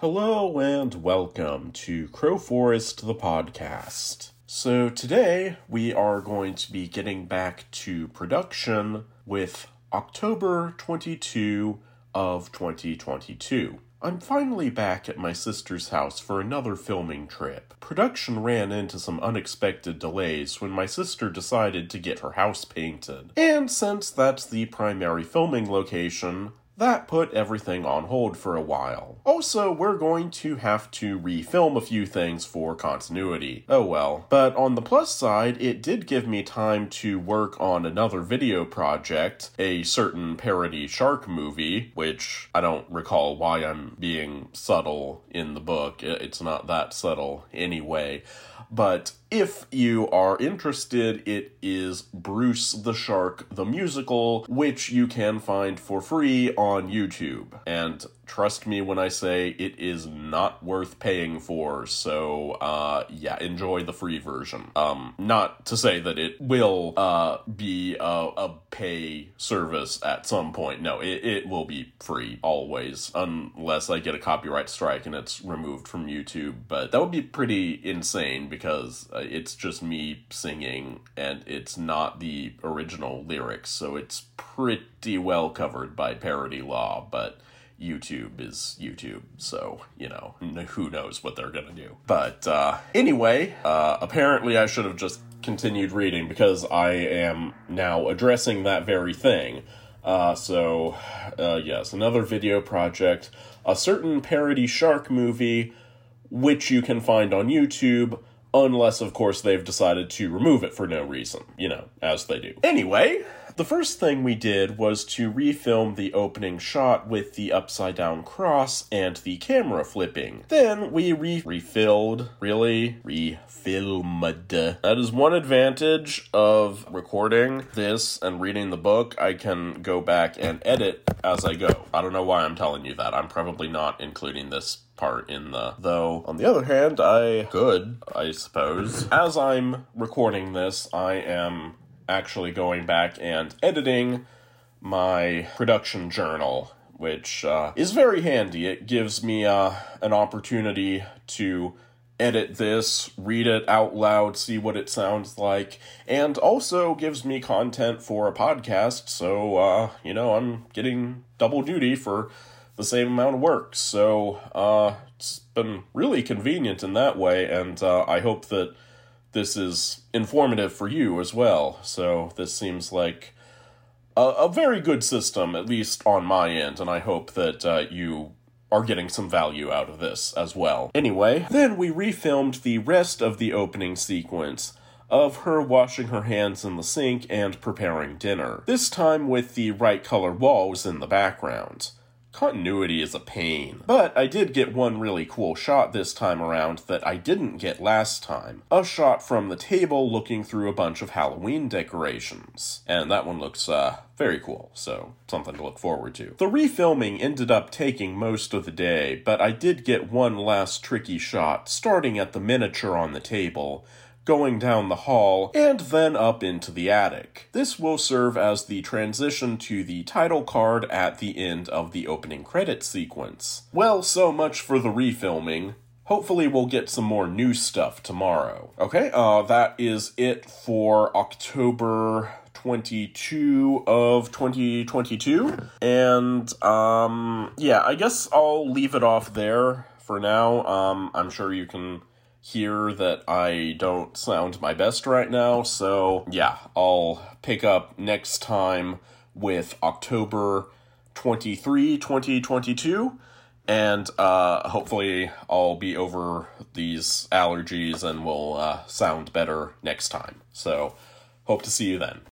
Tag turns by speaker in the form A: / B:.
A: Hello and welcome to Crowforest the podcast. So today we are going to be getting back to production with October 22 of 2022. I'm finally back at my sister's house for another filming trip. Production ran into some unexpected delays when my sister decided to get her house painted. And since that's the primary filming location, that put everything on hold for a while. Also, we're going to have to refilm a few things for continuity. Oh well. But on the plus side, it did give me time to work on another video project, a certain parody shark movie, which I don't recall why I'm being subtle in the book. It's not that subtle anyway. But if you are interested, it is Bruce the Shark the Musical, which you can find for free on YouTube. And trust me when I say it is not worth paying for, so uh yeah, enjoy the free version. Um not to say that it will uh be a, a pay service at some point. No, it, it will be free always, unless I get a copyright strike and it's removed from YouTube. But that would be pretty insane because it's just me singing and it's not the original lyrics, so it's pretty well covered by parody law, but YouTube is YouTube, so, you know, who knows what they're gonna do. But, uh, anyway, uh, apparently I should have just continued reading because I am now addressing that very thing. Uh, so, uh, yes, another video project, a certain parody shark movie, which you can find on YouTube, unless, of course, they've decided to remove it for no reason, you know, as they do. Anyway, the first thing we did was to refilm the opening shot with the upside down cross and the camera flipping. Then we re refilled, really? Refilmed. That is one advantage of recording this and reading the book. I can go back and edit as I go. I don't know why I'm telling you that. I'm probably not including this part in the though on the other hand i could i suppose as i'm recording this i am actually going back and editing my production journal, which uh, is very handy. It gives me uh, an opportunity to edit this, read it out loud, see what it sounds like, and also gives me content for a podcast. So, uh, you know, I'm getting double duty for the same amount of work. So, uh, it's been really convenient in that way, and uh, I hope that this is informative for you as well. So this seems like a, a very good system, at least on my end, and I hope that uh, you are getting some value out of this as well. Anyway, then we refilmed the rest of the opening sequence of her washing her hands in the sink and preparing dinner, this time with the right color walls in the background. Continuity is a pain. But I did get one really cool shot this time around that I didn't get last time. A shot from the table looking through a bunch of Halloween decorations. And that one looks, uh, very cool, so something to look forward to. The refilming ended up taking most of the day, but I did get one last tricky shot starting at the miniature on the table going down the hall, and then up into the attic. This will serve as the transition to the title card at the end of the opening credit sequence. Well, so much for the refilming. Hopefully, we'll get some more new stuff tomorrow. Okay, uh, that is it for October 22 of 2022. And, um, yeah, I guess I'll leave it off there for now. Um, I'm sure you can hear that I don't sound my best right now, so yeah, I'll pick up next time with October 23, 2022. And uh, hopefully, I'll be over these allergies and will uh, sound better next time. So, hope to see you then.